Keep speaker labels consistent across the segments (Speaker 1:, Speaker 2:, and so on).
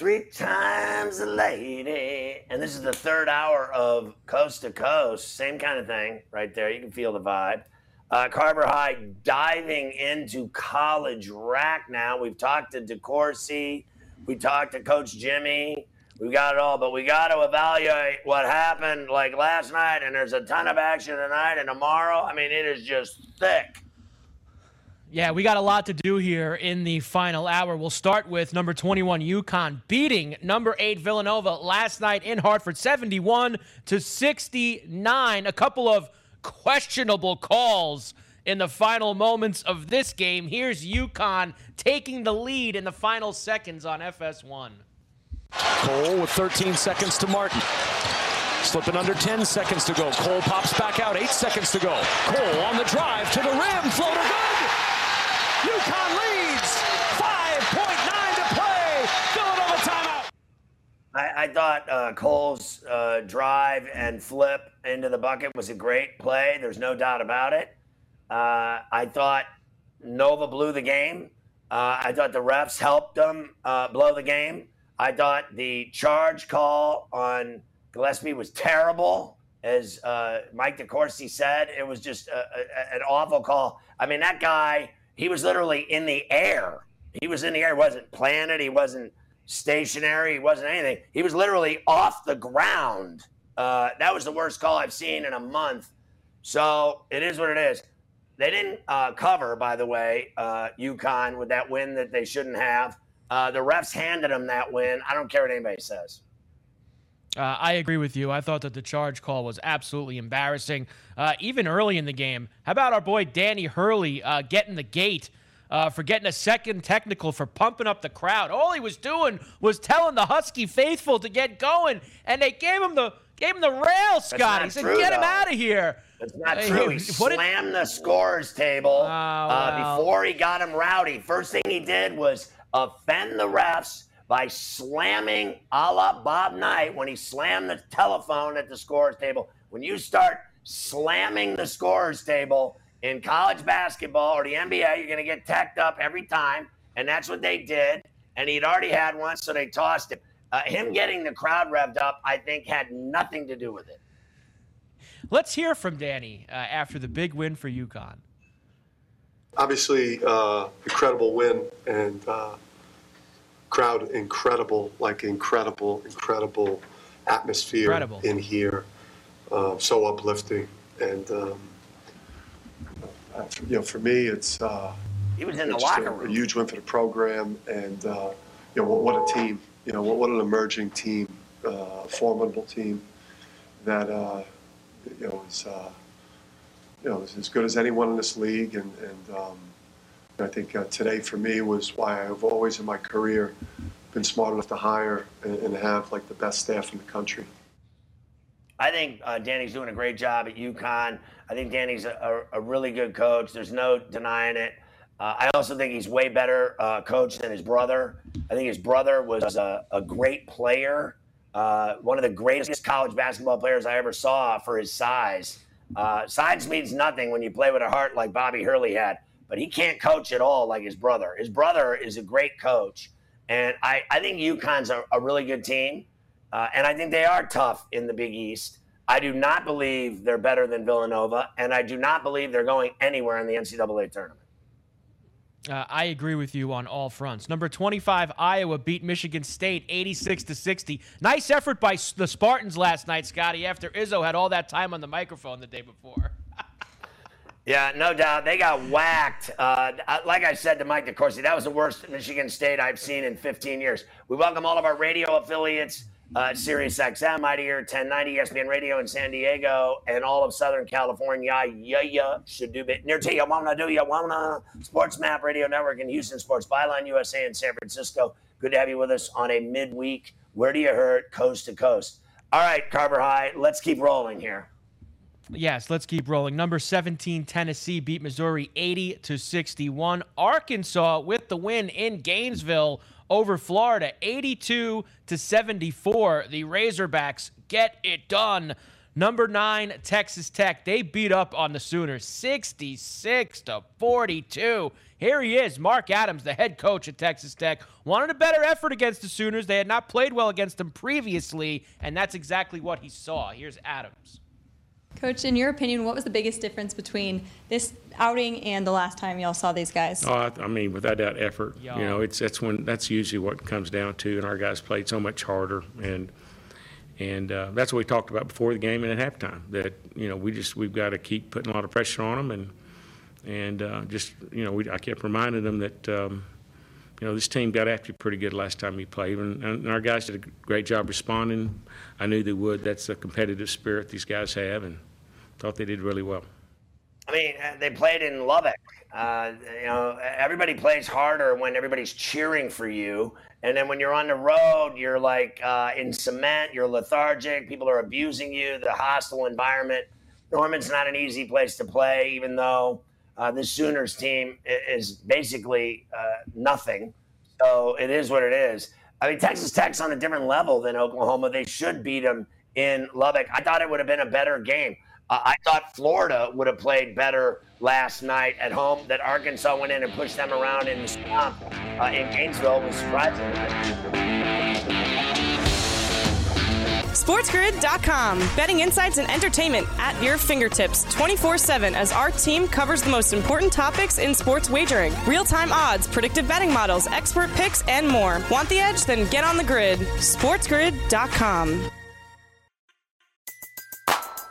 Speaker 1: three times a lady. And this is the third hour of Coast to Coast. Same kind of thing right there. You can feel the vibe. Uh, Carver High diving into college rack now. We've talked to DeCourcy. We talked to Coach Jimmy. We've got it all, but we got to evaluate what happened like last night. And there's a ton of action tonight and tomorrow. I mean, it is just thick.
Speaker 2: Yeah, we got a lot to do here in the final hour. We'll start with number 21 UConn beating number 8 Villanova last night in Hartford 71 to 69. A couple of questionable calls in the final moments of this game. Here's UConn taking the lead in the final seconds on FS1.
Speaker 3: Cole with 13 seconds to Martin. Slipping under 10 seconds to go. Cole pops back out, 8 seconds to go. Cole on the drive to the rim, floater good! UConn leads. 5.9 to play. Villanova timeout.
Speaker 1: I, I thought uh, Cole's uh, drive and flip into the bucket was a great play. There's no doubt about it. Uh, I thought Nova blew the game. Uh, I thought the refs helped them uh, blow the game. I thought the charge call on Gillespie was terrible. As uh, Mike DeCourcy said, it was just a, a, an awful call. I mean, that guy he was literally in the air. He was in the air. He wasn't planted. He wasn't stationary. He wasn't anything. He was literally off the ground. Uh, that was the worst call I've seen in a month. So it is what it is. They didn't uh, cover, by the way, uh, UConn with that win that they shouldn't have. Uh, the refs handed them that win. I don't care what anybody says.
Speaker 2: Uh, I agree with you. I thought that the charge call was absolutely embarrassing. Uh, even early in the game, how about our boy Danny Hurley uh, getting the gate uh, for getting a second technical for pumping up the crowd? All he was doing was telling the Husky faithful to get going, and they gave him the gave him the rail, Scott. He said,
Speaker 1: true,
Speaker 2: "Get him out of here."
Speaker 1: That's not
Speaker 2: Uh,
Speaker 1: true.
Speaker 2: he-
Speaker 1: He
Speaker 2: what did-
Speaker 1: slammed the scores table uh,
Speaker 2: well.
Speaker 1: before he got him rowdy. First thing he did was offend the refs by slamming a la Bob Knight when he slammed the telephone at the scores table. When you start slamming the scores table in college basketball or the NBA, you're going to get tacked up every time. And that's what they did. And he'd already had one, so they tossed him. Uh, him getting the crowd revved up, I think, had nothing to do with it.
Speaker 2: Let's hear from Danny uh, after the big win for UConn.
Speaker 4: obviously uh, incredible win and uh, crowd incredible like incredible incredible atmosphere
Speaker 2: Incredible.
Speaker 4: in here. Uh, so uplifting. And um, you know for me it's uh,
Speaker 1: He was in the
Speaker 4: it's just
Speaker 1: locker
Speaker 4: a, a huge win for the program. And uh, you know what, what a team. You know what, what an emerging team uh, formidable team that uh, you know is uh, you know, is as good as anyone in this league. And, and um, I think uh, today for me was why I've always in my career been smart enough to hire and, and have like the best staff in the country.
Speaker 1: I think uh, Danny's doing a great job at UConn. I think Danny's a, a, a really good coach. There's no denying it. Uh, I also think he's way better uh, coach than his brother. I think his brother was a, a great player Uh, one of the greatest college basketball players I ever saw for his size. Uh, size means nothing when you play with a heart like Bobby Hurley had, but he can't coach at all like his brother. His brother is a great coach. And I, I think UConn's a, a really good team. Uh, and I think they are tough in the Big East. I do not believe they're better than Villanova, and I do not believe they're going anywhere in the NCAA tournament.
Speaker 2: Uh, I agree with you on all fronts. Number 25, Iowa beat Michigan State 86 to 60. Nice effort by the Spartans last night, Scotty, after Izzo had all that time on the microphone the day before.
Speaker 1: yeah, no doubt. They got whacked. Uh, like I said to Mike DeCourcy, that was the worst Michigan State I've seen in 15 years. We welcome all of our radio affiliates uh, Sirius XM, Mighty Air 1090, ESPN Radio in San Diego, and all of Southern California. Yeah, yeah, should do bit near to you. Wanna do you wanna? Sports Map Radio Network in Houston, Sports Byline USA in San Francisco. Good to have you with us on a midweek. Where do you hurt? Coast to coast. All right, Carver High, let's keep rolling here.
Speaker 2: Yes, let's keep rolling. Number 17, Tennessee beat Missouri 80 to 61. Arkansas with the win in Gainesville over Florida 82 to 74. The Razorbacks get it done. Number 9 Texas Tech, they beat up on the Sooners 66 to 42. Here he is, Mark Adams, the head coach at Texas Tech. Wanted a better effort against the Sooners. They had not played well against them previously, and that's exactly what he saw. Here's Adams.
Speaker 5: Coach, in your opinion, what was the biggest difference between this outing and the last time y'all saw these guys?
Speaker 6: Oh, I, I mean, without doubt, effort. You know, it's that's when that's usually what comes down to, and our guys played so much harder, and and uh, that's what we talked about before the game and at halftime. That you know, we just we've got to keep putting a lot of pressure on them, and and uh, just you know, we, I kept reminding them that. Um, you know, this team got after you pretty good last time you played, and, and our guys did a great job responding. I knew they would. That's the competitive spirit these guys have, and thought they did really well.
Speaker 1: I mean, uh, they played in Lubbock. Uh, you know, everybody plays harder when everybody's cheering for you, and then when you're on the road, you're like uh, in cement. You're lethargic. People are abusing you. The hostile environment. Norman's not an easy place to play, even though uh, the Sooners team is basically uh, nothing. So it is what it is. I mean, Texas Tech's on a different level than Oklahoma. They should beat them in Lubbock. I thought it would have been a better game. Uh, I thought Florida would have played better last night at home. That Arkansas went in and pushed them around in the swamp uh, in Gainesville was surprising.
Speaker 7: SportsGrid.com. Betting insights and entertainment at your fingertips 24 7 as our team covers the most important topics in sports wagering real time odds, predictive betting models, expert picks, and more. Want the edge? Then get on the grid. SportsGrid.com.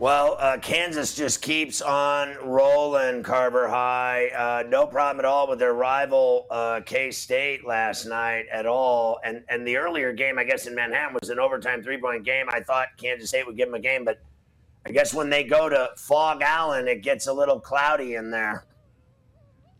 Speaker 1: Well, uh, Kansas just keeps on rolling, Carver High. Uh, no problem at all with their rival uh, K State last night at all. And and the earlier game, I guess in Manhattan, was an overtime three point game. I thought Kansas State would give them a game, but I guess when they go to Phog Allen, it gets a little cloudy in there.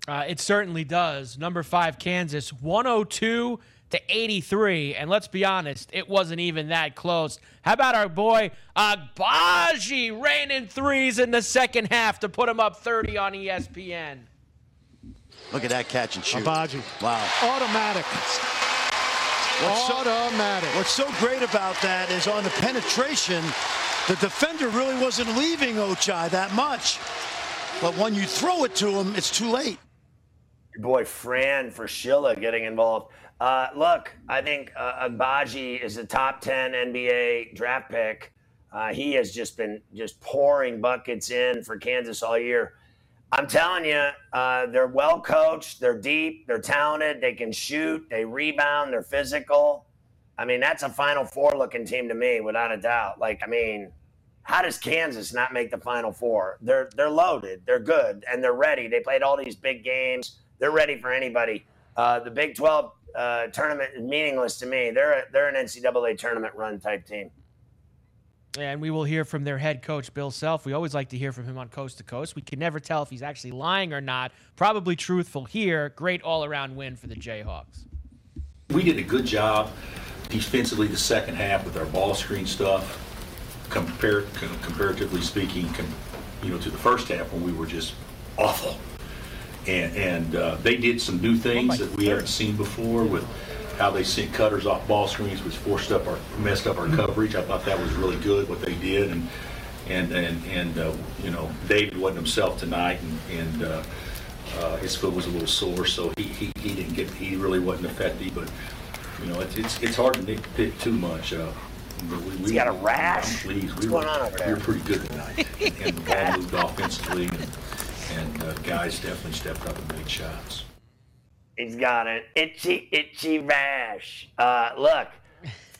Speaker 2: Uh, it certainly does. Number five, Kansas, 102 to 83. And let's be honest, it wasn't even that close. How about our boy Agbaji raining threes in the second half to put him up 30 on ESPN?
Speaker 8: Look at that catch and shoot.
Speaker 9: Agbaji.
Speaker 8: Wow.
Speaker 9: Automatic.
Speaker 8: What's
Speaker 9: Automatic.
Speaker 8: So, what's so great about that is on the penetration, the defender really wasn't leaving Ochai that much. But when you throw it to him, it's too late.
Speaker 1: Your boy Fran Fraschilla getting involved. Uh, look, I think uh, Agbaji is a top 10 NBA draft pick. Uh, he has just been just pouring buckets in for Kansas all year. I'm telling you, uh, they're well coached, they're deep, they're talented, they can shoot, they rebound, they're physical. I mean, that's a Final Four looking team to me, without a doubt. Like, I mean, how does Kansas not make the Final Four? They're they're loaded, they're good, and they're ready. They played all these big games. They're ready for anybody. Uh, the Big 12 uh, tournament is meaningless to me. They're a, they're an NCAA tournament run type team.
Speaker 2: And we will hear from their head coach, Bill Self. We always like to hear from him on Coast to Coast. We can never tell if he's actually lying or not. Probably truthful here. Great all around win for the Jayhawks.
Speaker 9: We did a good job defensively the second half with our ball screen stuff, compar- comparatively speaking, com- you know, to the first half when we were just awful. And, and uh, they did some new things that we haven't seen before with how they sent cutters off ball screens, which forced up our messed up our coverage. I thought that was really good what they did, and and and and uh, you know David wasn't himself tonight, and and uh, uh, his foot was a little sore, so he, he, he didn't get he really wasn't effective. But you know it, it's it's hard to nitpick too much. Uh, but we,
Speaker 1: He's got a rash.
Speaker 9: I'm.
Speaker 1: What's
Speaker 9: we
Speaker 1: going
Speaker 9: were,
Speaker 1: on over
Speaker 9: We
Speaker 1: there?
Speaker 9: were pretty good tonight, and the ball moved offensively, and, and uh, guys definitely stepped up and made shots.
Speaker 1: He's got an itchy, itchy rash. Uh, look,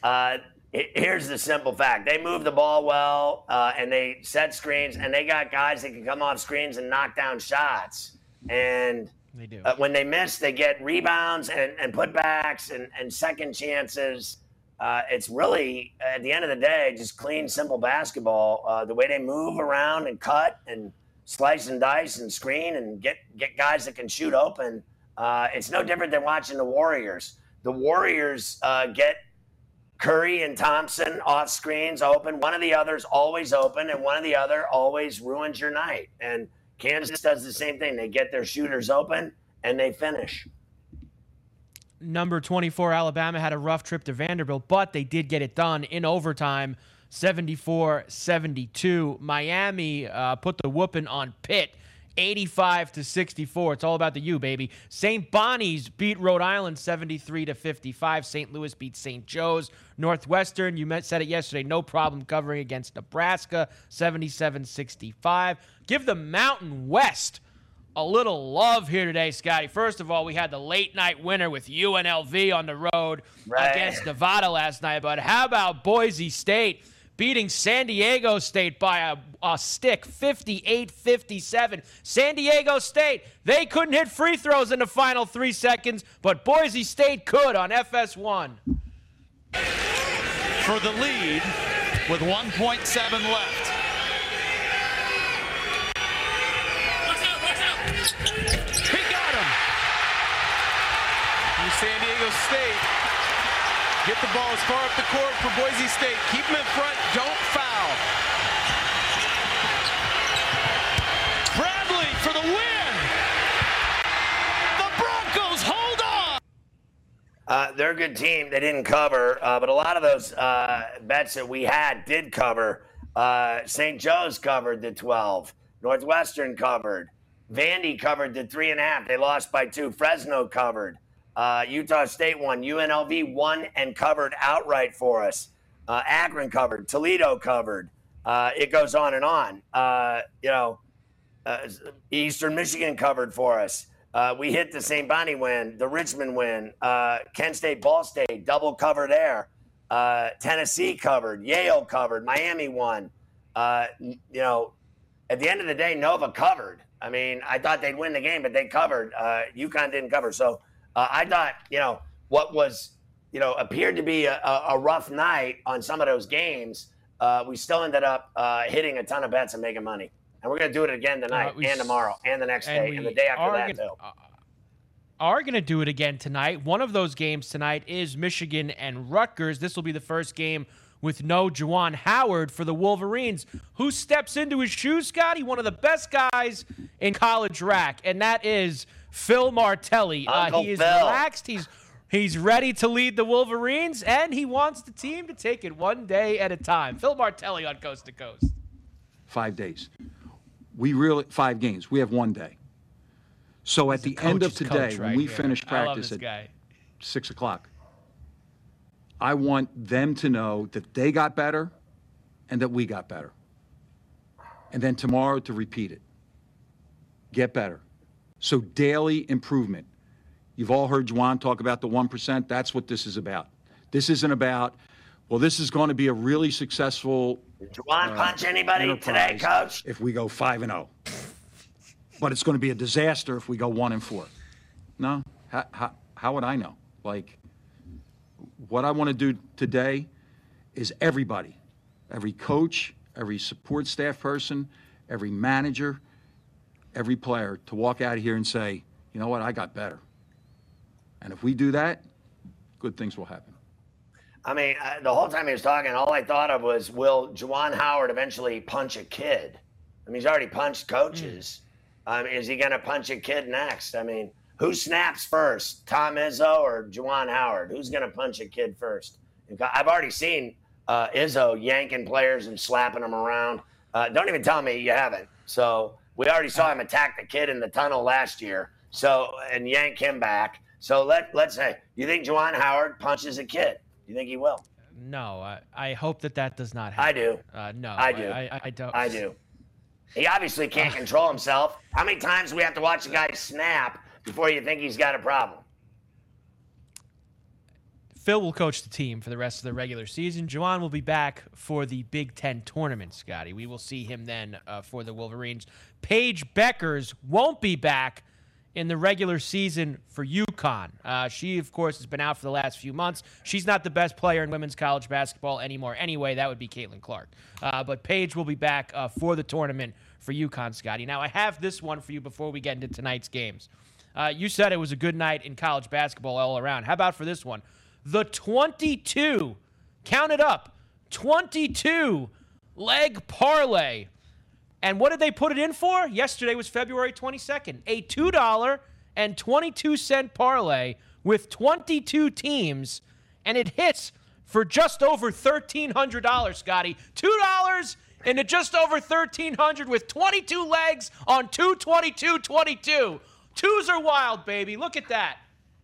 Speaker 1: uh, here's the simple fact: they move the ball well, uh, and they set screens, and they got guys that can come off screens and knock down shots. And
Speaker 2: They do.
Speaker 1: uh, when they miss, they get rebounds and, and putbacks and, and second chances. Uh, it's really, at the end of the day, just clean, simple basketball. Uh, the way they move around and cut and slice and dice and screen and get get guys that can shoot open. Uh, it's no different than watching the Warriors. The Warriors uh, get Curry and Thompson off screens open. One of the others always open, and one of the other always ruins your night. And Kansas does the same thing. They get their shooters open and they finish.
Speaker 2: number 24 Alabama had a rough trip to Vanderbilt, but they did get it done in overtime, 74-72. Miami uh, put the whooping on Pitt. 85 to 64. It's all about the U, baby. St. Bonnie's beat Rhode Island 73 to 55. St. Louis beat St. Joe's. Northwestern, you met, said it yesterday, no problem covering against Nebraska 77 65. Give the Mountain West a little love here today, Scotty. First of all, we had the late night winner with UNLV on the road
Speaker 1: Right.
Speaker 2: against Nevada last night. But how about Boise State beating San Diego State by a, a stick 58 57? San Diego State, they couldn't hit free throws in the final three seconds, but Boise State could on FS1.
Speaker 10: for the lead with 1.7 left.
Speaker 3: He got him.
Speaker 10: And San Diego State get the ball as far up the court for Boise State. Keep them in front. Don't foul. Bradley for the win. The Broncos hold on.
Speaker 1: Uh, they're a good team. They didn't cover, uh, but a lot of those uh, bets that we had did cover. Uh, St. Joe's covered the 12. Northwestern covered. Vandy covered the three and a half. They lost by two. Fresno covered. Uh, Utah State won. UNLV won and covered outright for us. Uh, Akron covered. Toledo covered. Uh, it goes on and on. Uh, you know, uh, Eastern Michigan covered for us. Uh, we hit the St. Bonnie win, the Richmond win, Kent State, Ball State, double cover there. Tennessee covered, Yale covered, Miami won. You know, at the end of the day, Nova covered. I mean, I thought they'd win the game, but they covered. Uh, UConn didn't cover. So uh, I thought, you know, what was, you know, appeared to be a, a, rough night on some of those games, uh, we still ended up uh, hitting a ton of bets and making money. And we're going to do it again tonight
Speaker 2: we
Speaker 1: and tomorrow and the next
Speaker 2: and
Speaker 1: day and the day after that,
Speaker 2: gonna-
Speaker 1: too.
Speaker 2: are going to do it again tonight. One of those games tonight is Michigan and Rutgers. This will be the first game with no Juwan Howard for the Wolverines. Who steps into his shoes, Scotty? One of the best guys in college rack, and that is Phil Martelli. Uh, he is
Speaker 1: Phil.
Speaker 2: relaxed. He's he's ready to lead the Wolverines, and he wants the team to take it one day at a time. Phil Martelli on Coast to Coast.
Speaker 11: five days. We really five games. We have one day. So at
Speaker 2: He's
Speaker 11: the end of today,
Speaker 2: coach
Speaker 11: when we
Speaker 2: here.
Speaker 11: finish practice at
Speaker 2: guy.
Speaker 11: six o'clock, I want them to know that they got better and that we got better. And then tomorrow to repeat it. Get better. So daily improvement. You've all heard Juwan talk about the 1%. That's what this is about. This isn't about, well, this is going to be a really successful
Speaker 1: Did Juwan uh, punch anybody today, Coach?
Speaker 11: If we go five and 0. but it's going to be a disaster if we go one and four. No, how, how, how would I know? Like, what I want to do today is everybody, every coach, every support staff person, every manager, every player to walk out of here and say, you know what, I got better. And if we do that, good things will happen.
Speaker 1: I mean, uh, the whole time he was talking, all I thought of was, will Juwan Howard eventually punch a kid? I mean, he's already punched coaches. Mm. Um, is he going to punch a kid next? I mean, who snaps first, Tom Izzo or Juwan Howard? Who's going to punch a kid first? I've already seen uh, Izzo yanking players and slapping them around. Uh, don't even tell me you haven't. So we already saw him attack the kid in the tunnel last year. So and yank him back. So let let's say you think Juwan Howard punches a kid. Do you think he will?
Speaker 2: No, I, I hope that that does not happen.
Speaker 1: I do.
Speaker 2: Uh, no,
Speaker 1: I do.
Speaker 2: I, I, I, don't.
Speaker 1: I do. He obviously can't control himself. How many times do we have to watch a guy snap before you think he's got a problem?
Speaker 2: Phil will coach the team for the rest of the regular season. Juwan will be back for the Big Ten tournament, Scotty. We will see him then uh, for the Wolverines. Paige Bueckers won't be back in the regular season for UConn. Uh, she, of course, has been out for the last few months. She's not the best player in women's college basketball anymore. Anyway, that would be Caitlin Clark. Uh, but Paige will be back uh, for the tournament for UConn, Scotty. Now, I have this one for you before we get into tonight's games. Uh, you said it was a good night in college basketball all around. How about for this one? The 22, count it up, 22 leg parlay. And what did they put it in for? Yesterday was February 22nd. A $2 and 22 cent parlay with 22 teams, and it hits for just over $1,300, Scotty. $2 into just over 1300 with 22 legs on 222 22. Twos are wild, baby. Look at that.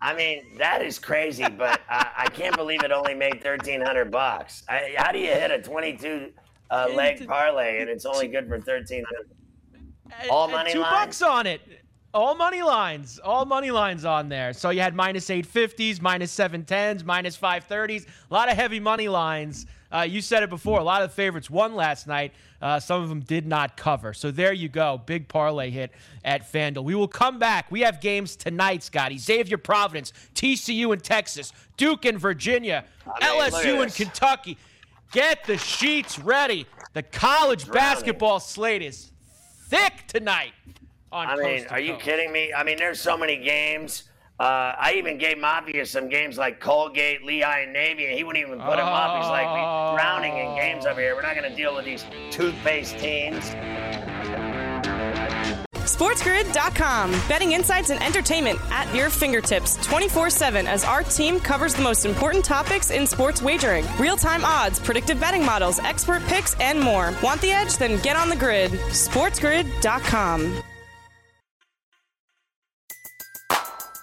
Speaker 1: I mean, that is crazy, but I, I can't believe it only made thirteen hundred bucks. I, how do you hit a twenty-two uh, leg parlay and it's only good for thirteen hundred? All money
Speaker 2: two
Speaker 1: lines?
Speaker 2: bucks on it. All money lines, all money lines on there. So you had minus 850s, minus 710s, minus 530s, a lot of heavy money lines. Uh, you said it before. A lot of the favorites won last night. Uh, some of them did not cover. So there you go. Big parlay hit at FanDuel. We will come back. We have games tonight, Scotty. Xavier Providence, TCU in Texas, Duke in Virginia, I mean, LSU in Kentucky. Get the sheets ready. The college basketball slate is thick tonight. I
Speaker 1: mean, are you kidding me? I mean, there's so many games. Uh, I even gave Mafia some games like Colgate, Lehigh, and Navy, and he wouldn't even put him up. He's like, we drowning in games over here. We're not going to deal with these toothpaste teens.
Speaker 7: SportsGrid.com. Betting insights and entertainment at your fingertips 24 7 as our team covers the most important topics in sports wagering real time odds, predictive betting models, expert picks, and more. Want the edge? Then get on the grid. SportsGrid.com.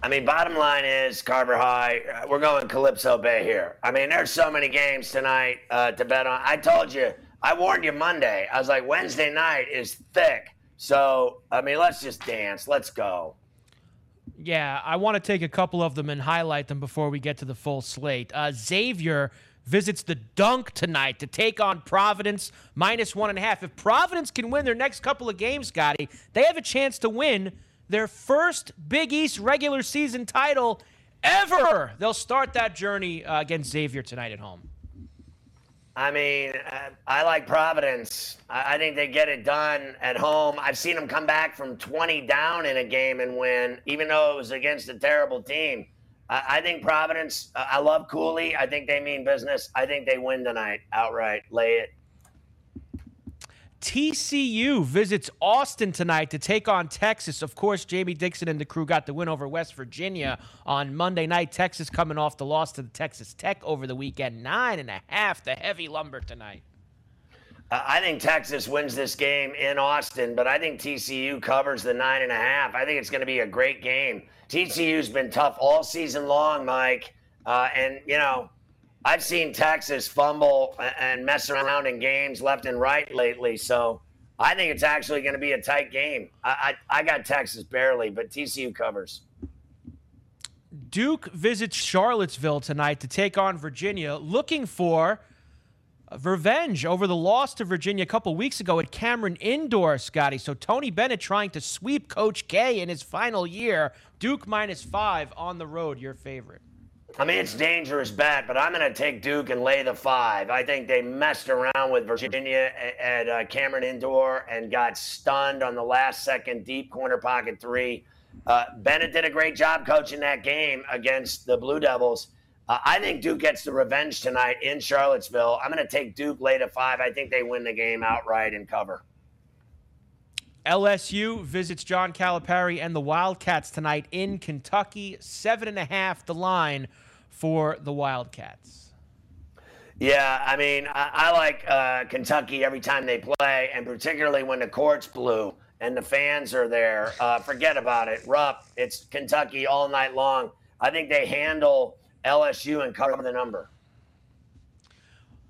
Speaker 1: I mean, bottom line is Carver High. Uh, we're going Calypso Bay here. I mean, there's so many games tonight uh, to bet on. I told you, I warned you Monday. I was like, Wednesday night is thick. So, I mean, let's just dance. Let's go.
Speaker 2: Yeah, I want to take a couple of them and highlight them before we get to the full slate. Uh, Xavier visits the dunk tonight to take on Providence minus one and a half. If Providence can win their next couple of games, Scotty, they have a chance to win their first Big East regular season title ever. They'll start that journey uh, against Xavier tonight at home.
Speaker 1: I mean, uh, I like Providence. I, think they get it done at home. I've seen them come back from 20 down in a game and win, even though it was against a terrible team. I, I think Providence, uh, I love Cooley. I think they mean business. I think they win tonight outright. Lay it.
Speaker 2: TCU visits Austin tonight to take on Texas. Of course, Jamie Dixon and the crew got the win over West Virginia on Monday night. Texas coming off the loss to the Texas Tech over the weekend. Nine and a half, the heavy lumber tonight.
Speaker 1: I think Texas wins this game in Austin, but I think TCU covers the nine and a half. I think it's going to be a great game. TCU's been tough all season long, Mike. Uh, and, you know, I've seen Texas fumble and mess around in games left and right lately. So I think it's actually going to be a tight game. I, I, I got Texas barely, but TCU covers.
Speaker 2: Duke visits Charlottesville tonight to take on Virginia, looking for revenge over the loss to Virginia a couple weeks ago at Cameron Indoor, Scotty. So Tony Bennett trying to sweep Coach K in his final year. Duke minus five on the road, your favorite.
Speaker 1: I mean, it's dangerous bet, but I'm going to take Duke and lay the five. I think they messed around with Virginia at, uh, Cameron Indoor and got stunned on the last second deep corner pocket three. Uh, Bennett did a great job coaching that game against the Blue Devils. Uh, I think Duke gets the revenge tonight in Charlottesville. I'm going to take Duke late at five. I think they win the game outright and cover.
Speaker 2: LSU visits John Calipari and the Wildcats tonight in Kentucky. Seven and a half the line for the Wildcats.
Speaker 1: Yeah, I mean, I, I like uh, Kentucky every time they play, and particularly when the court's blue and the fans are there. Uh, forget about it. Rupp, it's Kentucky all night long. I think they handle LSU and cover the number.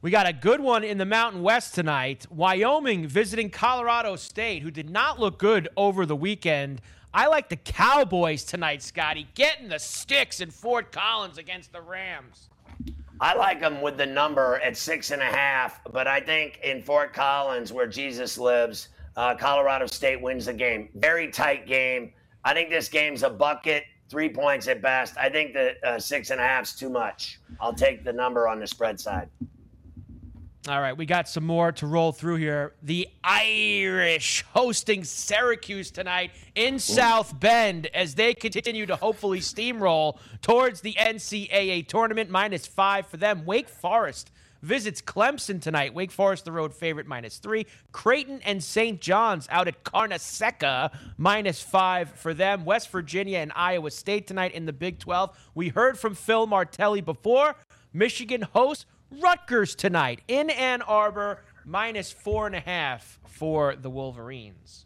Speaker 2: We got a good one in the Mountain West tonight. Wyoming visiting Colorado State, who did not look good over the weekend. I like the Cowboys tonight, Scotty, getting the sticks in Fort Collins against the Rams.
Speaker 1: I like them with the number at six and a half, but I think in Fort Collins, where Jesus lives, uh, Colorado State wins the game. Very tight game. I think this game's a bucket three points at best. I think the uh, six and a half's too much. I'll take the number on the spread side.
Speaker 2: All right, we got some more to roll through here. The Irish hosting Syracuse tonight in Ooh. South Bend as they continue to hopefully steamroll towards the NCAA tournament. Minus five for them. Wake Forest visits Clemson tonight. Wake Forest, the road favorite, minus three. Creighton and St. John's out at Carnesecca, minus five for them. West Virginia and Iowa State tonight in the Big 12. We heard from Phil Martelli before. Michigan hosts Rutgers tonight in Ann Arbor, minus four and a half for the Wolverines.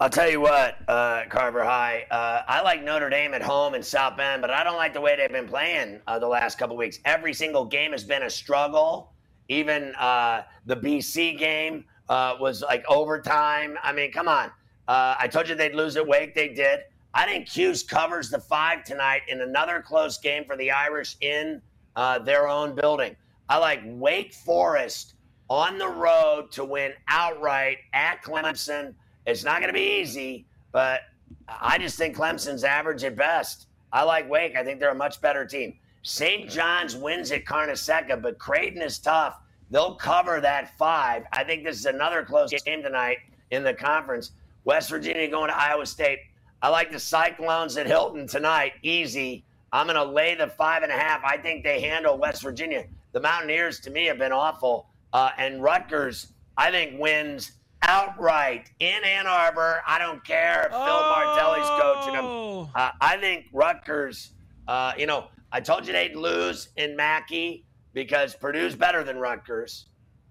Speaker 1: I'll tell you what, uh, Carver High. Uh, I like Notre Dame at home in South Bend, but I don't like the way they've been playing uh, the last couple weeks. Every single game has been a struggle. Even uh, the BC game uh, was like overtime. I mean, come on. Uh, I told you they'd lose at Wake. They did. I think 'Cuse covers the five tonight in another close game for the Irish in their own building. I like Wake Forest on the road to win outright at Clemson. It's not going to be easy, but I just think Clemson's average at best. I like Wake. I think they're a much better team. St. John's wins at Carnesecca, but Creighton is tough. They'll cover that five. I think this is another close game tonight in the conference. West Virginia going to Iowa State. I like the Cyclones at Hilton tonight. Easy. I'm going to lay the five and a half. I think they handle West Virginia. The Mountaineers, to me, have been awful. Uh, and Rutgers, I think, wins outright in Ann Arbor. I don't care if oh. Phil Martelli's coaching them. Oh. Uh, I think Rutgers, uh, you know, I told you they'd lose in Mackey because Purdue's better than Rutgers.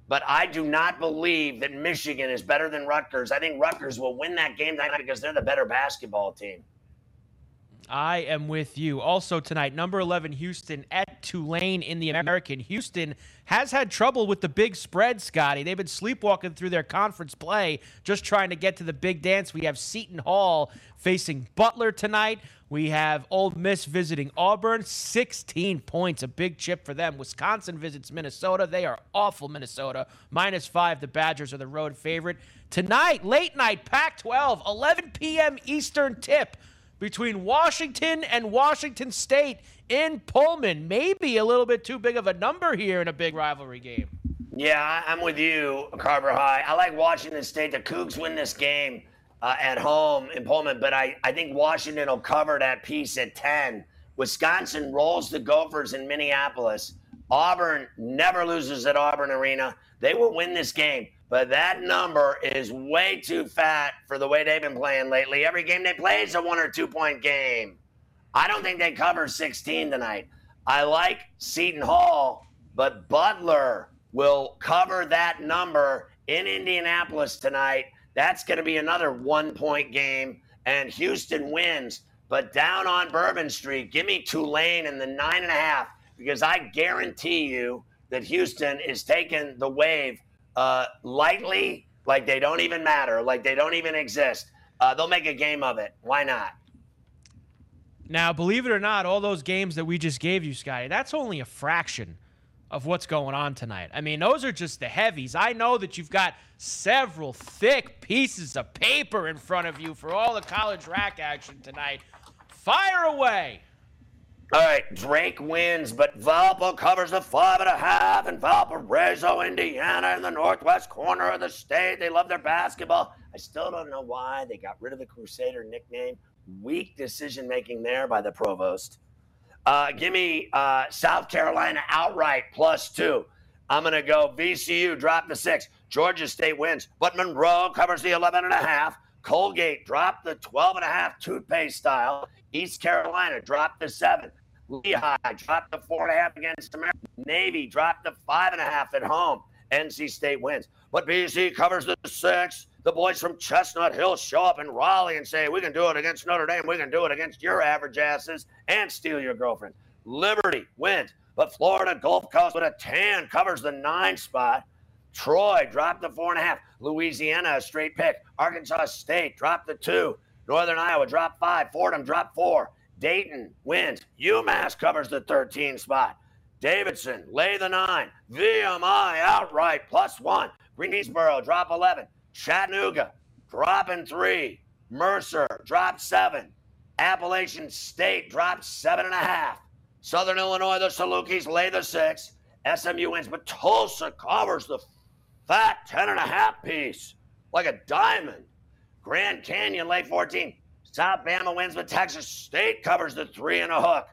Speaker 1: But I do not believe that Michigan is better than Rutgers. I think Rutgers will win that game tonight because they're the better basketball team.
Speaker 2: I am with you. Also tonight, number 11 Houston at Tulane in the American. Houston has had trouble with the big spread, Scotty. They've been sleepwalking through their conference play, just trying to get to the big dance. We have Seton Hall facing Butler tonight. We have Ole Miss visiting Auburn, 16 points, a big chip for them. Wisconsin visits Minnesota. They are awful, Minnesota. Minus five, the Badgers are the road favorite. Tonight, late night, Pac 12, 11 p.m. Eastern tip between Washington and Washington State in Pullman. Maybe a little bit too big of a number here in a big rivalry game.
Speaker 1: Yeah, I'm with you, Carver High. I like Washington State. The Cougs win this game uh, at home in Pullman, but I, I think Washington will cover that piece at 10. Wisconsin rolls the Gophers in Minneapolis. Auburn never loses at Auburn Arena. They will win this game. But that number is way too fat for the way they've been playing lately. Every game they play is a one or two point game. I don't think they cover 16 tonight. I like Seton Hall, but Butler will cover that number in Indianapolis tonight. That's going to be another one point game, and Houston wins. But down on Bourbon Street, give me Tulane in the nine and a half because I guarantee you that Houston is taking the wave uh, lightly, like they don't even matter, like they don't even exist. Uh, they'll make a game of it. Why not?
Speaker 2: Now, believe it or not, all those games that we just gave you, Scotty, that's only a fraction of what's going on tonight. I mean, those are just the heavies. I know that you've got several thick pieces of paper in front of you for all the college rack action tonight. Fire away.
Speaker 1: All right, Drake wins, but Valpo covers the five in a half, and Valparaiso, Indiana, in the northwest corner of the state. They love their basketball. I still don't know why they got rid of the Crusader nickname. Weak decision making there by the provost. Uh, give me uh, South Carolina outright plus two. I'm going to go VCU, drop the six. Georgia State wins, but Monroe covers the 11 and a half. Colgate dropped the 12 and a half toothpaste style. East Carolina dropped the seven. Lehigh dropped the four and a half against America. Navy dropped the five and a half at home. NC State wins. But BC covers the six. The boys from Chestnut Hill show up in Raleigh and say, We can do it against Notre Dame. We can do it against your average asses and steal your girlfriend. Liberty wins. But Florida Gulf Coast with a 10 covers the nine spot. Troy dropped the four and a half. Louisiana, a straight pick. Arkansas State dropped the two. Northern Iowa dropped five. Fordham dropped four. Dayton wins. UMass covers the 13 spot. Davidson, lay the nine. VMI outright plus one. Greensboro, drop 11. Chattanooga, dropping three. Mercer, drop seven. Appalachian State, drop seven and a half. Southern Illinois, the Salukis lay the six. SMU wins, but Tulsa covers the fat 10 and a half piece like a diamond. Grand Canyon, lay 14. South Bama wins, but Texas State covers the three and a hook.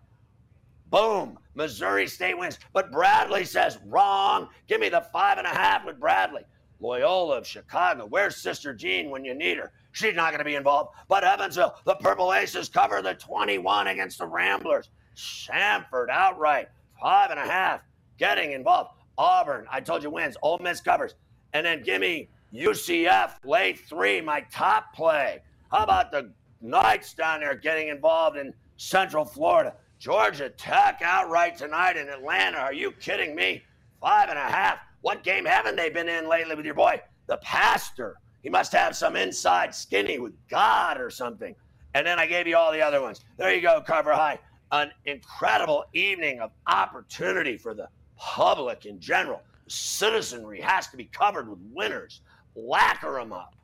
Speaker 1: Boom. Missouri State wins. But Bradley says, wrong. Give me the five and a half with Bradley. Loyola of Chicago. Where's Sister Jean when you need her? She's not going to be involved. But Evansville, the Purple Aces cover the 21 against the Ramblers. Samford outright, five and a half, getting involved. Auburn, I told you wins. Ole Miss covers. And then give me UCF, lay three, my top play. How about the Knights down there getting involved in Central Florida. Georgia Tech outright tonight in Atlanta. Are you kidding me? Five and a half. What game haven't they been in lately with your boy, the pastor? He must have some inside skinny with God or something. And then I gave you all the other ones. There you go, Carver High. An incredible evening of opportunity for the public in general. Citizenry has to be covered with winners. Lacquer them up.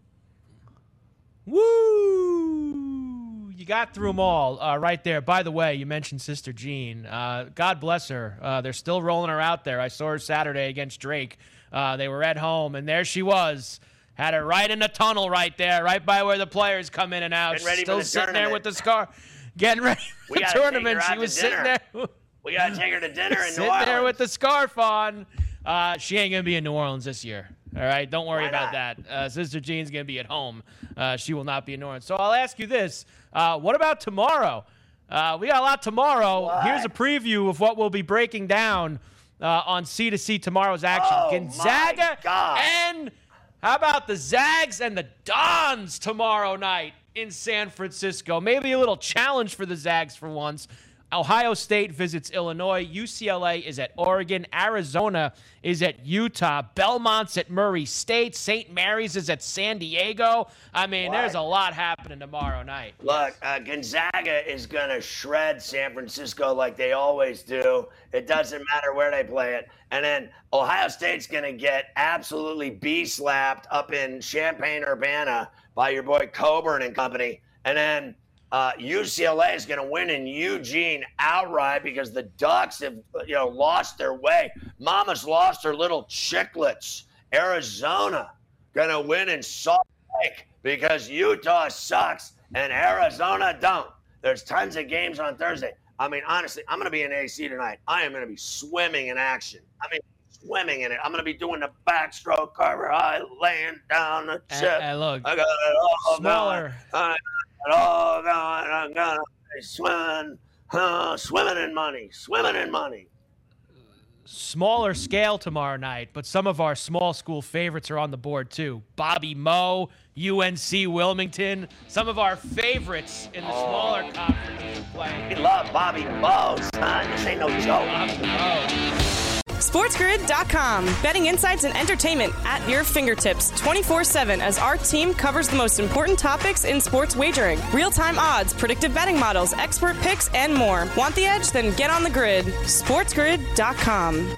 Speaker 2: Woo! You got through them all uh, right there. By the way, you mentioned Sister Jean. Uh, God bless her. Uh, they're still rolling her out there. I saw her Saturday against Drake. Uh, they were at home, and there she was. Had her right in the tunnel right there, right by where the players come in and out.
Speaker 1: ready
Speaker 2: Still
Speaker 1: the
Speaker 2: sitting there with the scar, getting ready for
Speaker 1: We
Speaker 2: the
Speaker 1: gotta take her
Speaker 2: tournament. She
Speaker 1: to
Speaker 2: was sitting
Speaker 1: dinner.
Speaker 2: there.
Speaker 1: We got to take her to dinner in New
Speaker 2: sitting there with the scarf on. Uh, she ain't gonna be in New Orleans this year. All right, don't worry
Speaker 1: Why
Speaker 2: about that. Uh, Sister Jean's gonna be at home. Uh, she will not be in New Orleans. So I'll ask you this: uh, What about tomorrow? Uh, we got a lot tomorrow. Here's a preview of what we'll be breaking down uh, on C to C tomorrow's action.
Speaker 1: Oh,
Speaker 2: Gonzaga and how about the Zags and the Dons tomorrow night in San Francisco? Maybe a little challenge for the Zags for once. Ohio State visits Illinois. UCLA is at Oregon. Arizona is at Utah. Belmont's at Murray State. St. Mary's is at San Diego. I mean, there's a lot happening tomorrow night.
Speaker 1: Look, uh, Gonzaga is going to shred San Francisco like they always do. It doesn't matter where they play it. And then Ohio State's going to get absolutely bee slapped up in Champaign Urbana by your boy Cockburn and company. And then uh, UCLA is going to win in Eugene outright because the Ducks have, you know, lost their way. Mama's lost her little chicklets. Arizona going to win in Salt Lake because Utah sucks and Arizona don't. There's tons of games on Thursday. I mean, honestly, I'm going to be in AC tonight. I am going to be swimming in action. I mean, swimming in it. I'm gonna be doing the backstroke carver high, laying down the chip.
Speaker 2: and look,
Speaker 1: I got it all
Speaker 2: smaller.
Speaker 1: going. I it all going. I'm gonna be swimming, uh, swimming in money, swimming in money.
Speaker 2: Smaller scale tomorrow night, but some of our small school favorites are on the board too. Bobby Moe, UNC Wilmington, some of our favorites in the smaller conferences are playing.
Speaker 1: We love Bobby Moe, son. This ain't no joke.
Speaker 7: SportsGrid.com. Betting insights and entertainment at your fingertips 24 7 as our team covers the most important topics in sports wagering real time odds, predictive betting models, expert picks, and more. Want the edge? Then get on the grid. SportsGrid.com.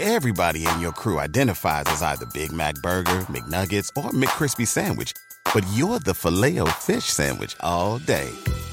Speaker 12: Everybody in your crew identifies as either Big Mac Burger, McNuggets, or McCrispy Sandwich. But you're the filet fish Sandwich all day.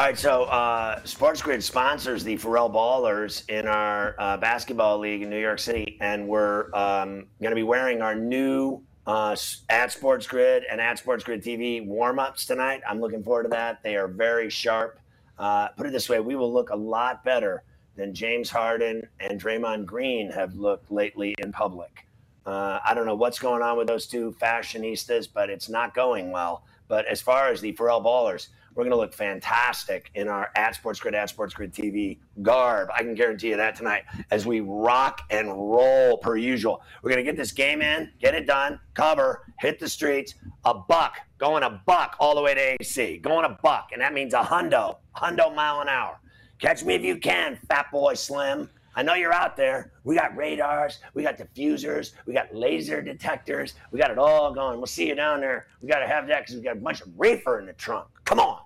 Speaker 1: All right, so uh, Sports Grid sponsors the Pharrell Ballers in our uh, basketball league in New York City, and we're um, going to be wearing our new uh, at Sports Grid and at Sports Grid TV warm ups tonight. I'm looking forward to that. They are very sharp. Uh, put it this way, we will look a lot better than James Harden and Draymond Green have looked lately in public. Uh, I don't know what's going on with those two fashionistas, but it's not going well. But as far as the Pharrell Ballers, we're going to look fantastic in our at Sports Grid, at Sports Grid TV garb. I can guarantee you that tonight as we rock and roll per usual. We're going to get this game in, get it done, cover, hit the streets, a buck, going a buck all the way to AC, going a buck. And that means a hundo, hundo mile an hour. Catch me if you can, fat boy slim. I know you're out there. We got radars, we got diffusers, we got laser detectors, we got it all going. We'll see you down there. We got to have that because we got a bunch of reefer in the trunk. Come on.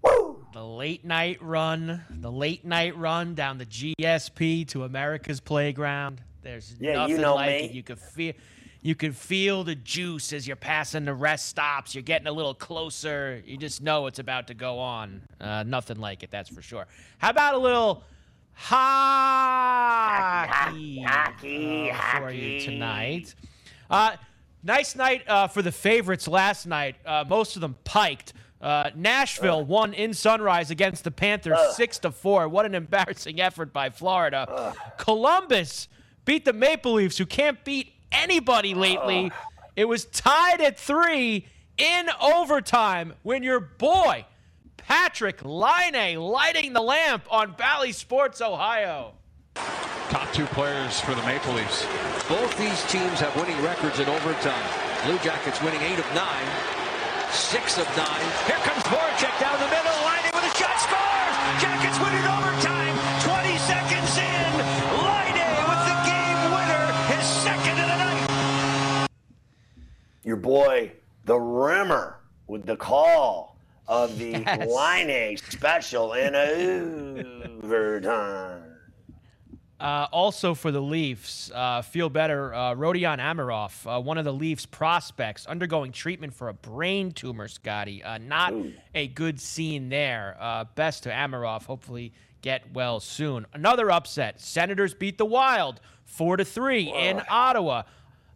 Speaker 1: Woo!
Speaker 2: The late night run, the late night run down the GSP to America's playground. There's
Speaker 1: Yeah, you
Speaker 2: nothing
Speaker 1: know
Speaker 2: like
Speaker 1: me.
Speaker 2: it. You could feel you could feel the juice as you're passing the rest stops. You're getting a little closer. You just know it's about to go on. Uh, nothing like it, that's for sure. How about a little hockey,
Speaker 1: hockey,
Speaker 2: uh, for you tonight? Uh, nice night uh, for the favorites last night. Uh, most of them piked. Uh, Nashville won in Sunrise against the Panthers six to four. What an embarrassing effort by Florida. Columbus beat the Maple Leafs, who can't beat anybody lately. It was tied at three in overtime when your boy Patrik Laine lighting the lamp on Bally Sports Ohio.
Speaker 13: Top two players for the Maple Leafs. Both these teams have winning records in overtime. Blue Jackets winning eight of nine, six of nine. Here comes Voracek down the middle, lining with a shot, scores! Jackets win in overtime. 20 seconds in, Line with the game winner, his second of the night.
Speaker 1: Your boy, the Rimmer, with the call of the
Speaker 2: Yes.
Speaker 1: Line A special in overtime.
Speaker 2: Uh, also for the Leafs, uh, feel better. Uh, Rodion Amirov, uh, one of the Leafs prospects, undergoing treatment for a brain tumor. Scotty, uh, not a good scene there. Uh, best to Amarov. Hopefully, get well soon. Another upset. Senators beat the Wild four to three in Ottawa.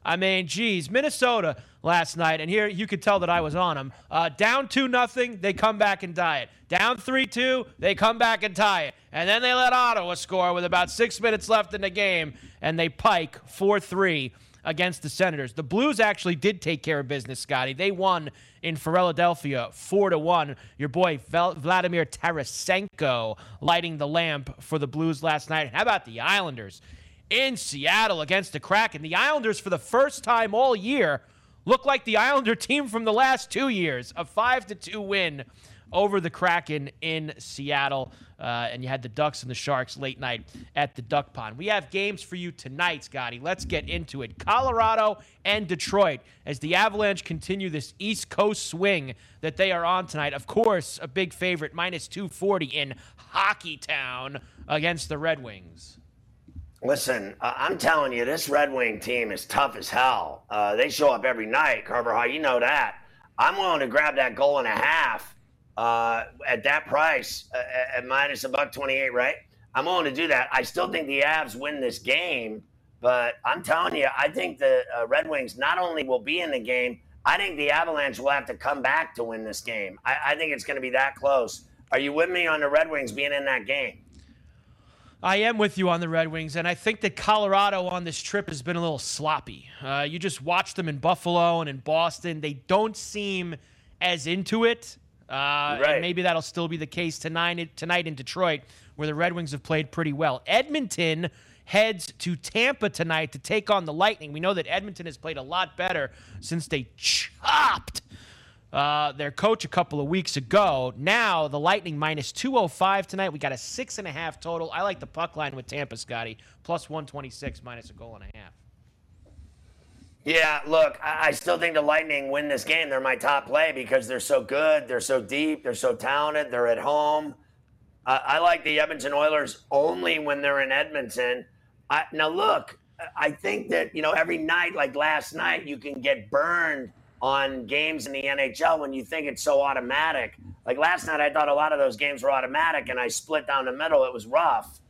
Speaker 2: I mean, geez, Minnesota last night, and here you could tell that I was on them. Uh, down two nothing, they come back and tie it. Down three two, they come back and tie it, and then they let Ottawa score with about six minutes left in the game, and they pike four three against the Senators. The Blues actually did take care of business, Scotty. They won in Philadelphia four to one. Your boy Vladimir Tarasenko lighting the lamp for the Blues last night. How about the Islanders? In Seattle against the Kraken. The Islanders, for the first time all year, look like the Islander team from the last two years. A five to two win over the Kraken in Seattle. Uh, and you had the Ducks and the Sharks late night at the Duck Pond. We have games for you tonight, Scotty. Let's get into it. Colorado and Detroit as the Avalanche continue this East Coast swing that they are on tonight. Of course, a big favorite, minus 240 in Hockey Town against the Red Wings.
Speaker 1: Listen, uh, I'm telling you, this Red Wing team is tough as hell. Uh, they show up every night, Carver High. You know that. I'm willing to grab that goal and a half uh, at that price uh, at minus a buck 28, right? I'm willing to do that. I still think the Avs win this game, but I'm telling you, I think the uh, Red Wings not only will be in the game, I think the Avalanche will have to come back to win this game. I, I think it's going to be that close. Are you with me on the Red Wings being in that game?
Speaker 2: I am with you on the Red Wings, and I think that Colorado on this trip has been a little sloppy. Uh, you just watch them in Buffalo and in Boston; they don't seem as into it. Uh, right. And maybe that'll still be the case tonight, tonight in Detroit, where the Red Wings have played pretty well. Edmonton heads to Tampa tonight to take on the Lightning. We know that Edmonton has played a lot better since they chopped uh, their coach a couple of weeks ago. Now the Lightning minus 205 tonight. We got a six and a half total. I like the puck line with Tampa, Scotty, plus 126 minus a goal and a half.
Speaker 1: Yeah, look, I still think the Lightning win this game. They're my top play because they're so good, they're so deep, they're so talented, they're at home. Uh, I like the Edmonton Oilers only when they're in Edmonton. I, now, look, I think that, you know, every night, like last night, you can get burned on games in the NHL when you think it's so automatic. Like last night, I thought a lot of those games were automatic, and I split down the middle. It was rough.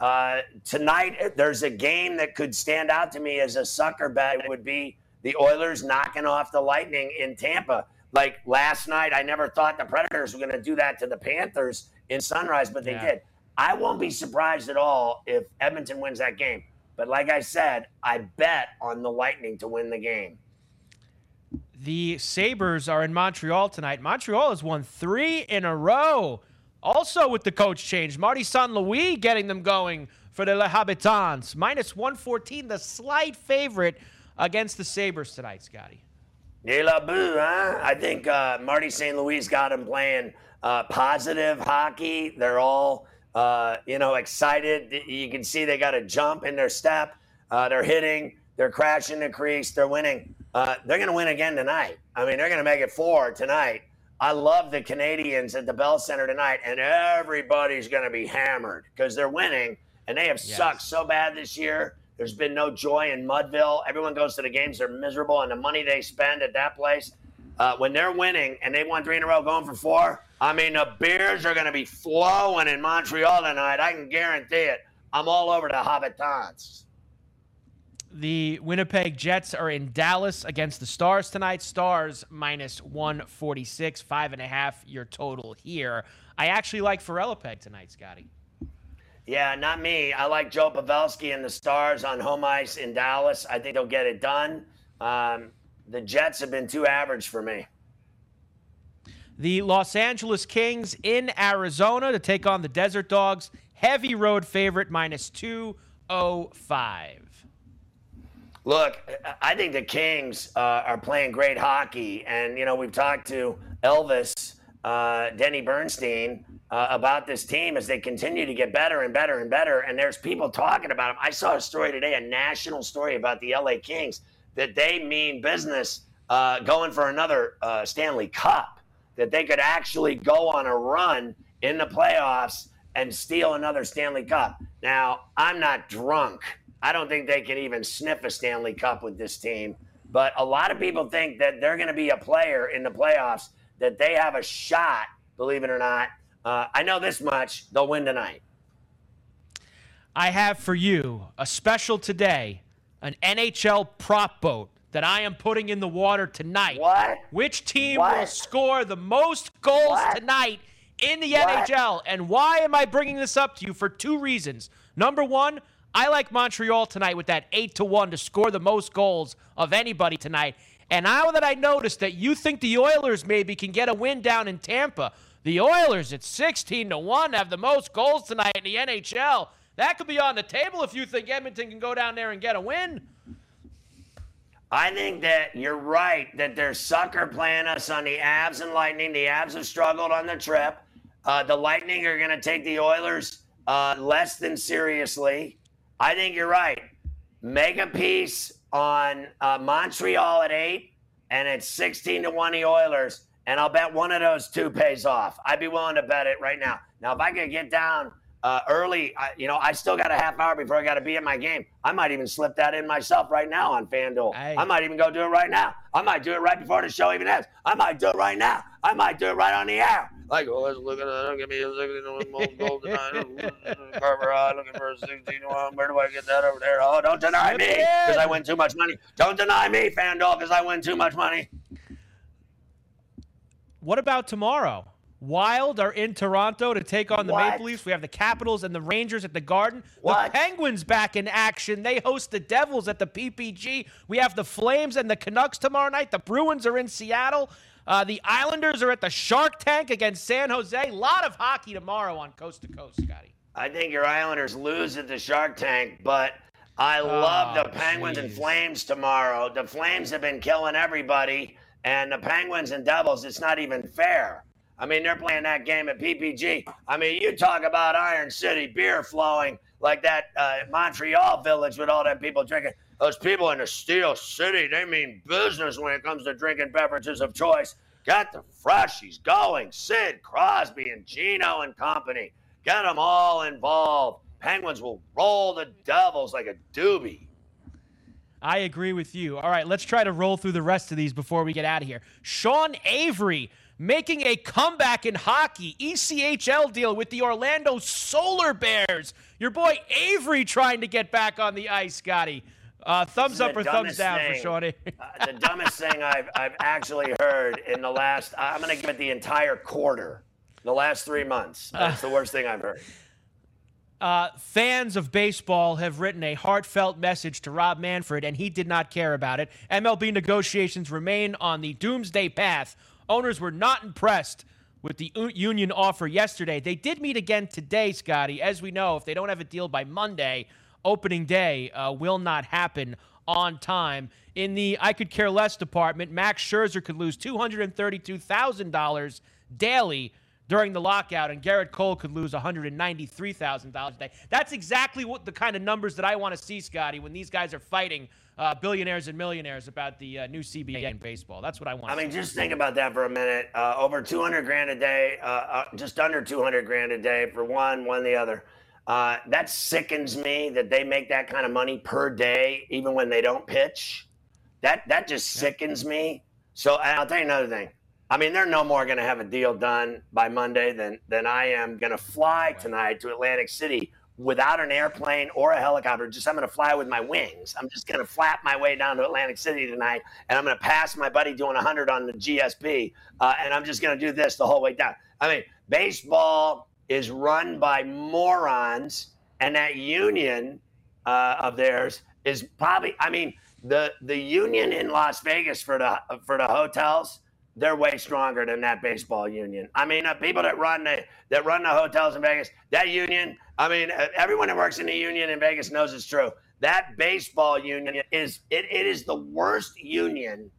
Speaker 1: Uh, tonight, there's a game that could stand out to me as a sucker bet. It would be the Oilers knocking off the Lightning in Tampa. Like last night, I never thought the Predators were going to do that to the Panthers in Sunrise, but they yeah. did. I won't be surprised at all if Edmonton wins that game. But like I said, I bet on the Lightning to win the game.
Speaker 2: The Sabres are in Montreal tonight. Montreal has won three in a row. Also with the coach change, Marty St. Louis getting them going for the Le Habitants. Minus 114, the slight favorite against the Sabres tonight, Scotty.
Speaker 1: De la huh? I think uh, Marty St. Louis got them playing uh, positive hockey. They're all, uh, you know, excited. You can see they got a jump in their step. Uh, they're hitting. They're crashing the crease. They're winning. Uh, they're going to win again tonight. I mean, they're going to make it four tonight. I love the Canadiens at the Bell Center tonight, and everybody's going to be hammered because they're winning, and they have yes. sucked so bad this year. There's been no joy in Mudville. Everyone goes to the games; they're miserable, and the money they spend at that place. Uh, when they're winning and they won three in a row, going for four, I mean, the beers are going to be flowing in Montreal tonight. I can guarantee it. I'm all over the Habitants.
Speaker 2: The Winnipeg Jets are in Dallas against the Stars tonight. Stars minus 146, five and a half your total here. I actually like Peg tonight, Scotty.
Speaker 1: Yeah, not me. I like Joe Pavelski and the Stars on home ice in Dallas. I think they'll get it done. Um, the Jets have been too average for me.
Speaker 2: The Los Angeles Kings in Arizona to take on the Desert Dogs. Heavy road favorite minus 205.
Speaker 1: Look, I think the Kings uh, are playing great hockey, and you know we've talked to Elvis, uh, Denny Bernstein uh, about this team as they continue to get better and better and better. And there's people talking about them. I saw a story today, a national story about the LA Kings, that they mean business uh, going for another uh, Stanley Cup, that they could actually go on a run in the playoffs and steal another Stanley Cup. Now, I'm not drunk. I don't think they can even sniff a Stanley Cup with this team. But a lot of people think that they're going to be a player in the playoffs, that they have a shot, believe it or not. Uh, I know this much they'll win tonight.
Speaker 2: I have for you a special today an NHL prop boat that I am putting in the water tonight.
Speaker 1: What?
Speaker 2: Which team
Speaker 1: what?
Speaker 2: will score the most goals what? tonight in the what? NHL? And why am I bringing this up to you? For two reasons. Number one, I like Montreal tonight with that 8 to 1 to score the most goals of anybody tonight. And now that I noticed that you think the Oilers maybe can get a win down in Tampa, the Oilers at 16 to 1 have the most goals tonight in the NHL. That could be on the table if you think Edmonton can go down there and get a win.
Speaker 1: I think that you're right that they're sucker playing us on the Avs and Lightning. The Avs have struggled on the trip. Uh, the Lightning are going to take the Oilers uh, less than seriously. I think you're right. Make a piece on uh, Montreal at eight, and it's 16 to 1 the Oilers, and I'll bet one of those two pays off. I'd be willing to bet it right now. Now, if I could get down uh, early, I, you know, I still got a half hour before I got to be at my game. I might even slip that in myself right now on FanDuel.
Speaker 2: Hey.
Speaker 1: I might even go do it right now. I might do it right before the show even ends. I might do it right now. I might do it right on the air. Like, oh, let's look at it. Don't give me a 16 gold tonight. Carver High looking for a 16 one. Where do I get that over there? Oh, don't deny me because I win too much money. Don't deny me, FanDuel, because I win too much money.
Speaker 2: What about tomorrow? Wild are in Toronto to take on the
Speaker 1: What?
Speaker 2: Maple Leafs. We have the Capitals and the Rangers at the Garden.
Speaker 1: What?
Speaker 2: The Penguins back in action. They host the Devils at the PPG. We have the Flames and the Canucks tomorrow night. The Bruins are in Seattle. Uh, the Islanders are at the Shark Tank against San Jose. A lot of hockey tomorrow on Coast to Coast, Scotty.
Speaker 1: I think your Islanders lose at the Shark Tank, but I love
Speaker 2: Oh,
Speaker 1: the Penguins and. Flames tomorrow. The Flames have been killing everybody, and the Penguins and Devils, it's not even fair. I mean, they're playing that game at PPG. I mean, you talk about Iron City beer flowing like that uh, Montreal village with all them people drinking. Those people in the Steel City, they mean business when it comes to drinking beverages of choice. Got the freshies going. Sid Crosby and Geno and company. Get them all involved. Penguins will roll the Devils like a doobie.
Speaker 2: I agree with you. All right, let's try to roll through the rest of these before we get out of here. Sean Avery making a comeback in hockey, ECHL deal with the Orlando Solar Bears. Your boy Avery trying to get back on the ice, Scotty. Uh, thumbs up or thumbs down for
Speaker 1: thing-
Speaker 2: Sean Avery.
Speaker 1: uh, the dumbest thing I've, I've actually heard in the last, I'm going to give it the entire quarter, the last three months. That's the worst thing I've heard.
Speaker 2: Uh, fans of baseball have written a heartfelt message to Rob Manfred, and he did not care about it. MLB negotiations remain on the doomsday path. Owners were not impressed with the union offer yesterday. They did meet again today, Scotty. As we know, if they don't have a deal by Monday, opening day uh, will not happen on time. In the I could care less department, Max Scherzer could lose $232,000 daily during the lockout, and Gerrit Cole could lose $193,000 a day. That's exactly what the kind of numbers that I want to see, Scotty, when these guys are fighting uh, billionaires and millionaires about the uh, new CBA in baseball. That's what I want.
Speaker 1: I mean, just think about that for a minute. Uh, over 200 grand a day, uh, uh, just under 200 grand a day for one, one the other. Uh, that sickens me that they make that kind of money per day, even when they don't pitch. That that just sickens me. So and I'll tell you another thing. I mean, they're no more going to have a deal done by Monday than than I am going to fly tonight to Atlantic City without an airplane or a helicopter. Just I'm going to fly with my wings. I'm just going to flap my way down to Atlantic City tonight, and I'm going to pass my buddy doing 100 on the GSP, uh, and I'm just going to do this the whole way down. I mean, baseball is run by morons, and that union uh, of theirs is probably. I mean, the the union in Las Vegas for the for the hotels. They're way stronger than that baseball union. I mean, uh, people that run the that run the hotels in Vegas, that union. I mean, uh, everyone that works in the union in Vegas knows it's true. That baseball union is it, it is the worst union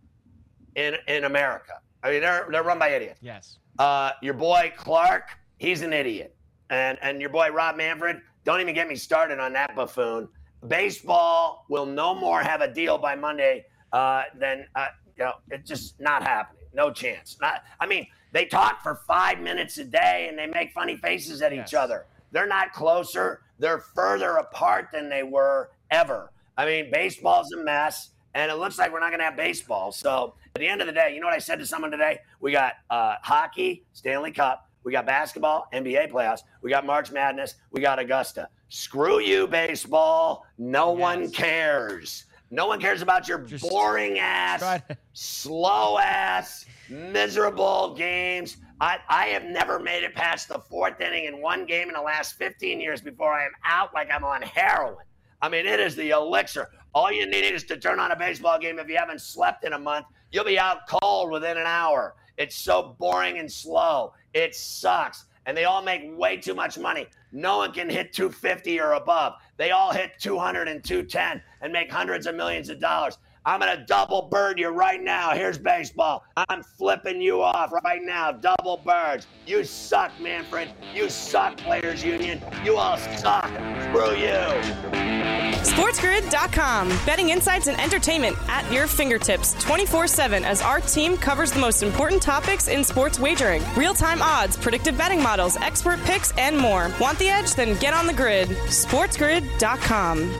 Speaker 1: in in America. I mean, they're they're run by idiots.
Speaker 2: Yes.
Speaker 1: Uh, your boy Clark, he's an idiot, and and your boy Rob Manfred. Don't even get me started on that buffoon. Baseball will no more have a deal by Monday uh, than uh, you know. It's just not happening. No chance. Not. I mean, they talk for five minutes a day and they make funny faces at each other. They're not closer. They're further apart than they were ever. I mean, baseball's a mess, and it looks like we're not going to have baseball. So at the end of the day, you know what I said to someone today? We got uh, hockey, Stanley Cup. We got basketball, NBA playoffs. We got March Madness. We got Augusta. Screw you, baseball. No one cares. No one cares about your boring ass, slow ass, miserable games. I, I have never made it past the fourth inning in one game in the last 15 years before I am out like I'm on heroin. I mean, it is the elixir. All you need is to turn on a baseball game if you haven't slept in a month. You'll be out cold within an hour. It's so boring and slow. It sucks. And they all make way too much money. No one can hit 250 or above. They all hit 200 and 210 and make hundreds of millions of dollars. I'm going to double bird you right now. Here's baseball. I'm flipping you off right now. Double birds. You suck, Manfred. You suck, Players Union. You all suck. Screw you.
Speaker 7: SportsGrid.com. Betting insights and entertainment at your fingertips 24 7 as our team covers the most important topics in sports wagering real time odds, predictive betting models, expert picks, and more. Want the edge? Then get on the grid. SportsGrid.com.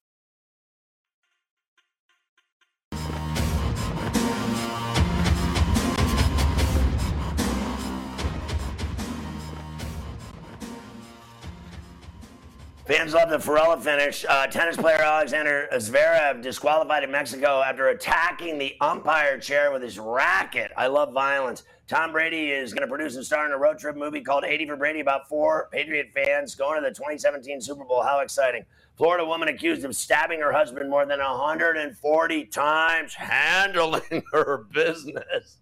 Speaker 1: Fans love the Ferrella finish. Uh, tennis player Alexander Zverev disqualified in Mexico after attacking the umpire chair with his racket. I love violence. Tom Brady is going to produce and star in a road trip movie called 80 for Brady about four Patriot fans going to the 2017 Super Bowl. How exciting. Florida woman accused of stabbing her husband more than 140 times, handling her business.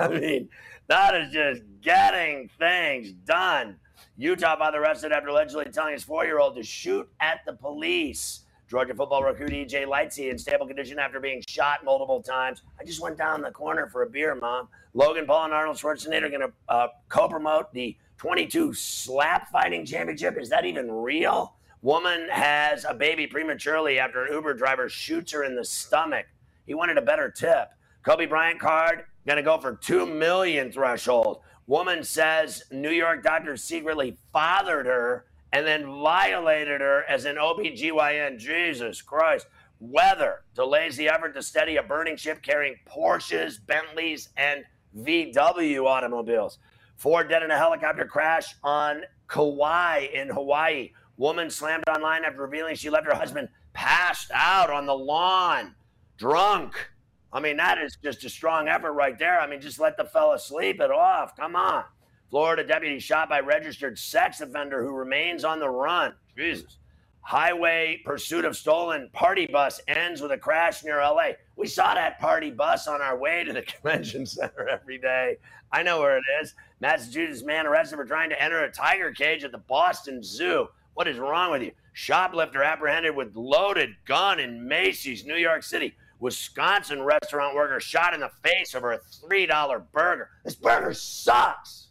Speaker 1: I mean, that is just getting things done. Utah father arrested after allegedly telling his four year old to shoot at the police. Georgia football recruit EJ Lightsey in stable condition after being shot multiple times. I just went down the corner for a beer, Mom. Logan Paul and Arnold Schwarzenegger are going to uh, co promote the 22 slap fighting championship. Is that even real? Woman has a baby prematurely after an Uber driver shoots her in the stomach. He wanted a better tip. Kobe Bryant card going to go for 2 million threshold. Woman says New York doctor secretly fathered her and then violated her as an OBGYN. Jesus Christ. Weather delays the effort to steady a burning ship carrying Porsches, Bentleys, and VW automobiles. Ford dead in a helicopter crash on Kauai in Hawaii. Woman slammed online after revealing she left her husband passed out on the lawn, drunk. I mean, that is just a strong effort right there. I mean, just let the fella sleep it off. Come on. Florida deputy shot by registered sex offender who remains on the run. Jesus. Highway pursuit of stolen party bus ends with a crash near LA. We saw that party bus on our way to the convention center every day. I know where it is. Massachusetts man arrested for trying to enter a tiger cage at the Boston Zoo. What is wrong with you? Shoplifter apprehended with loaded gun in Macy's, New York City. Wisconsin restaurant worker shot in the face over a $3 burger. This burger sucks.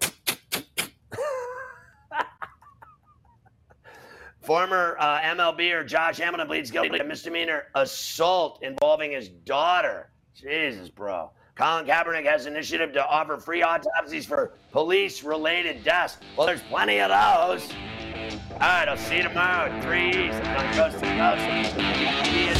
Speaker 1: Former uh, MLBer Josh Hamilton pleads guilty to misdemeanor assault involving his daughter. Jesus, bro. Colin Kaepernick has initiative to offer free autopsies for police-related deaths. Well, there's plenty of those. All right, I'll see you tomorrow at 3 East on Coast to Coast.